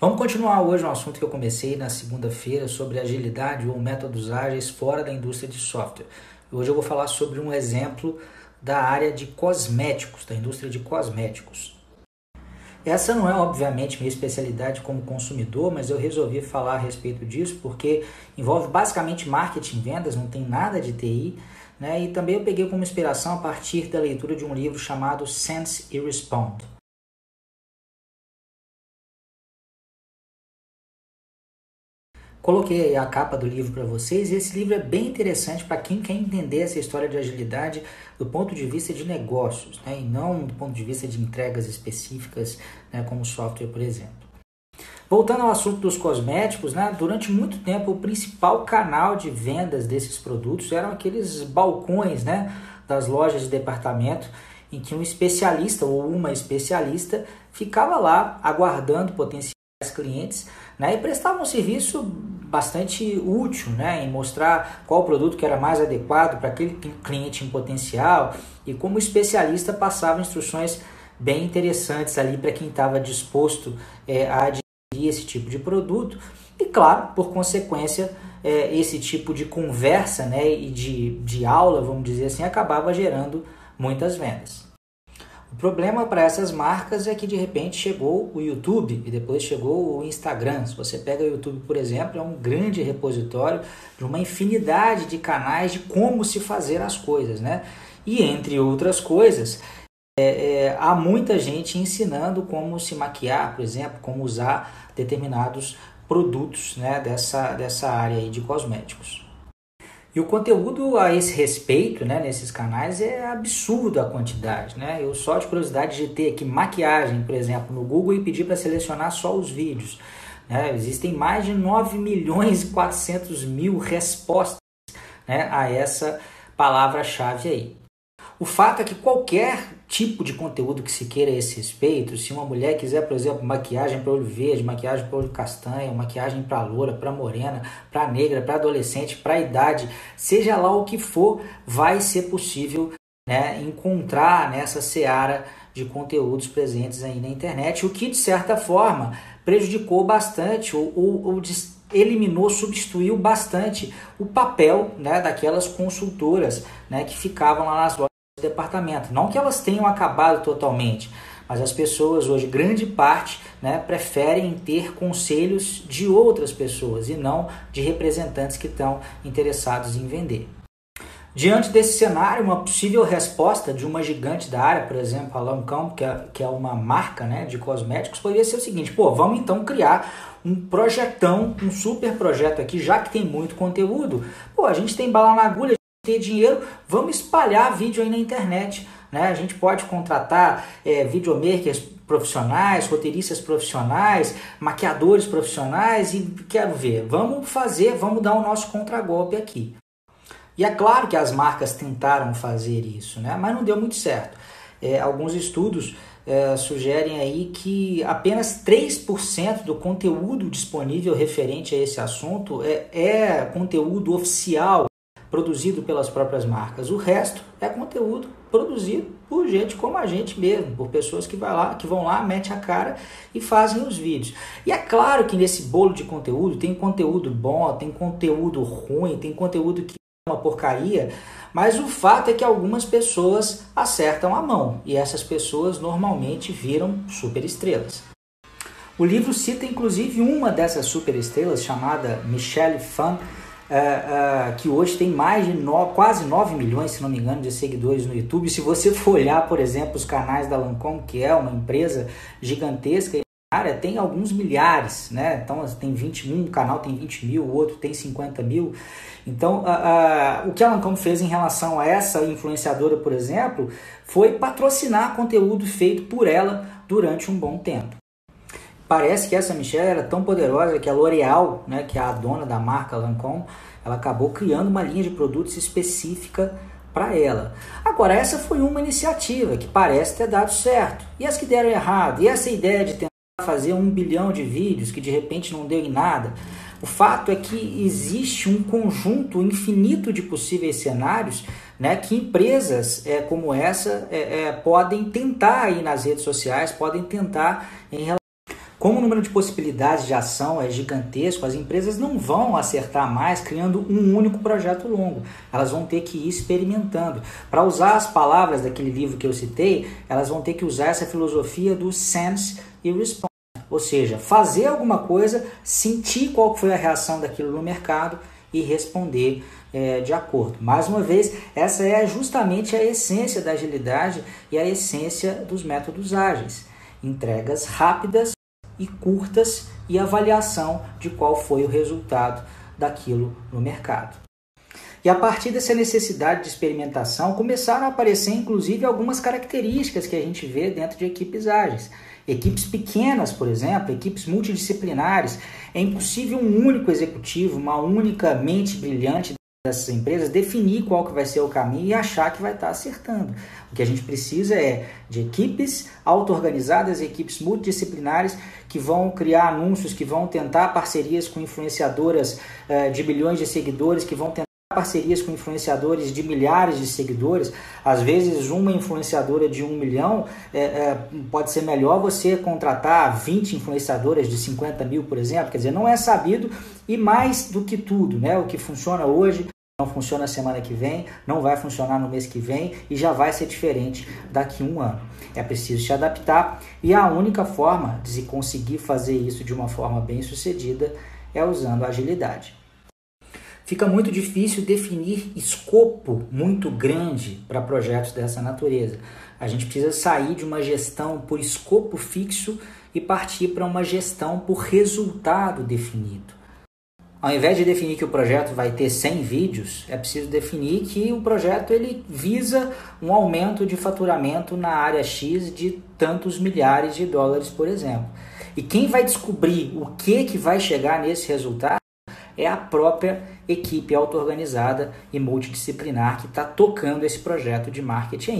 Vamos continuar hoje um assunto que eu comecei na segunda-feira sobre agilidade ou métodos ágeis fora da indústria de software. Hoje eu vou falar sobre um exemplo da área de cosméticos, da indústria de cosméticos. Essa não é, obviamente, minha especialidade como consumidor, mas eu resolvi falar a respeito disso porque envolve basicamente marketing, vendas, não tem nada de TI. Né? E também eu peguei como inspiração a partir da leitura de um livro chamado Sense e Respond. Coloquei a capa do livro para vocês e esse livro é bem interessante para quem quer entender essa história de agilidade do ponto de vista de negócios, né? e não do ponto de vista de entregas específicas, né? como software, por exemplo. Voltando ao assunto dos cosméticos, né? durante muito tempo o principal canal de vendas desses produtos eram aqueles balcões né? das lojas de departamento em que um especialista ou uma especialista ficava lá aguardando potenciais clientes né, e prestava um serviço bastante útil né, em mostrar qual produto que era mais adequado para aquele cliente em potencial e como especialista passava instruções bem interessantes ali para quem estava disposto é, a adquirir esse tipo de produto e claro, por consequência, é, esse tipo de conversa né, e de, de aula, vamos dizer assim, acabava gerando muitas vendas. O problema para essas marcas é que de repente chegou o YouTube e depois chegou o Instagram. Se você pega o YouTube, por exemplo, é um grande repositório de uma infinidade de canais de como se fazer as coisas, né? E entre outras coisas, é, é, há muita gente ensinando como se maquiar, por exemplo, como usar determinados produtos né, dessa, dessa área de cosméticos. E o conteúdo a esse respeito, né, nesses canais, é absurdo a quantidade, né? Eu só de curiosidade de ter aqui maquiagem, por exemplo, no Google e pedir para selecionar só os vídeos. Né? Existem mais de 9 milhões e 400 mil respostas né, a essa palavra-chave aí. O fato é que qualquer tipo de conteúdo que se queira a esse respeito, se uma mulher quiser, por exemplo, maquiagem para olho verde, maquiagem para olho castanho, maquiagem para loura, para morena, para negra, para adolescente, para idade, seja lá o que for, vai ser possível né, encontrar nessa seara de conteúdos presentes aí na internet, o que de certa forma prejudicou bastante ou, ou, ou eliminou, substituiu bastante o papel né, daquelas consultoras né, que ficavam lá nas lojas departamento. Não que elas tenham acabado totalmente, mas as pessoas hoje, grande parte, né, preferem ter conselhos de outras pessoas e não de representantes que estão interessados em vender. Diante desse cenário, uma possível resposta de uma gigante da área, por exemplo, a Lancôme, que é, que é uma marca né, de cosméticos, poderia ser o seguinte: pô, vamos então criar um projetão, um super projeto aqui, já que tem muito conteúdo. Pô, a gente tem bala na agulha, ter dinheiro, vamos espalhar vídeo aí na internet. Né? A gente pode contratar é, videomakers profissionais, roteiristas profissionais, maquiadores profissionais e quero ver, vamos fazer, vamos dar o nosso contragolpe aqui. E é claro que as marcas tentaram fazer isso, né? mas não deu muito certo. É, alguns estudos é, sugerem aí que apenas 3% do conteúdo disponível referente a esse assunto é, é conteúdo oficial produzido pelas próprias marcas. O resto é conteúdo produzido por gente como a gente mesmo, por pessoas que, vai lá, que vão lá, mete a cara e fazem os vídeos. E é claro que nesse bolo de conteúdo tem conteúdo bom, tem conteúdo ruim, tem conteúdo que é uma porcaria, mas o fato é que algumas pessoas acertam a mão e essas pessoas normalmente viram superestrelas. O livro cita inclusive uma dessas superestrelas chamada Michelle Phan, uh, que hoje tem mais de no, quase 9 milhões, se não me engano, de seguidores no YouTube. Se você for olhar, por exemplo, os canais da Lancôme, que é uma empresa gigantesca, área tem alguns milhares, né? Então tem 21, um canal tem 20 mil, o outro tem 50 mil. Então uh, uh, o que a Lancôme fez em relação a essa influenciadora, por exemplo, foi patrocinar conteúdo feito por ela durante um bom tempo. Parece que essa Michelle era tão poderosa que a L'Oréal, né, que é a dona da marca Lancôme, ela acabou criando uma linha de produtos específica para ela. Agora, essa foi uma iniciativa que parece ter dado certo. E as que deram errado? E essa ideia de tentar fazer um bilhão de vídeos que de repente não deu em nada? O fato é que existe um conjunto infinito de possíveis cenários né, que empresas é, como essa é, é, podem tentar aí nas redes sociais, podem tentar em relação Como o número de possibilidades de ação é gigantesco, as empresas não vão acertar mais criando um único projeto longo. Elas vão ter que ir experimentando. Para usar as palavras daquele livro que eu citei, elas vão ter que usar essa filosofia do sense e response. Ou seja, fazer alguma coisa, sentir qual foi a reação daquilo no mercado e responder é, de acordo. Mais uma vez, essa é justamente a essência da agilidade e a essência dos métodos ágeis. Entregas rápidas e curtas e avaliação de qual foi o resultado daquilo no mercado. E a partir dessa necessidade de experimentação, começaram a aparecer inclusive algumas características que a gente vê dentro de equipes ágeis. Equipes pequenas, por exemplo, equipes multidisciplinares, é impossível um único executivo, uma única mente brilhante dessas empresas definir qual que vai ser o caminho e achar que vai estar acertando. O que a gente precisa é de equipes auto-organizadas, equipes multidisciplinares que vão criar anúncios, que vão tentar parcerias com influenciadoras eh, de milhões de seguidores, que vão tentar parcerias com influenciadores de milhares de seguidores, às vezes uma influenciadora de um milhão, é, é, pode ser melhor você contratar 20 influenciadoras de 50 mil, por exemplo, quer dizer, não é sabido e mais do que tudo, né, o que funciona hoje não funciona semana que vem, não vai funcionar no mês que vem e já vai ser diferente daqui a um ano. É preciso se adaptar e a única forma de se conseguir fazer isso de uma forma bem sucedida é usando agilidade fica muito difícil definir escopo muito grande para projetos dessa natureza. A gente precisa sair de uma gestão por escopo fixo e partir para uma gestão por resultado definido. Ao invés de definir que o projeto vai ter 100 vídeos, é preciso definir que o projeto ele visa um aumento de faturamento na área X de tantos milhares de dólares, por exemplo. E quem vai descobrir o que, que vai chegar nesse resultado é a própria equipe auto-organizada e multidisciplinar que está tocando esse projeto de marketing aí.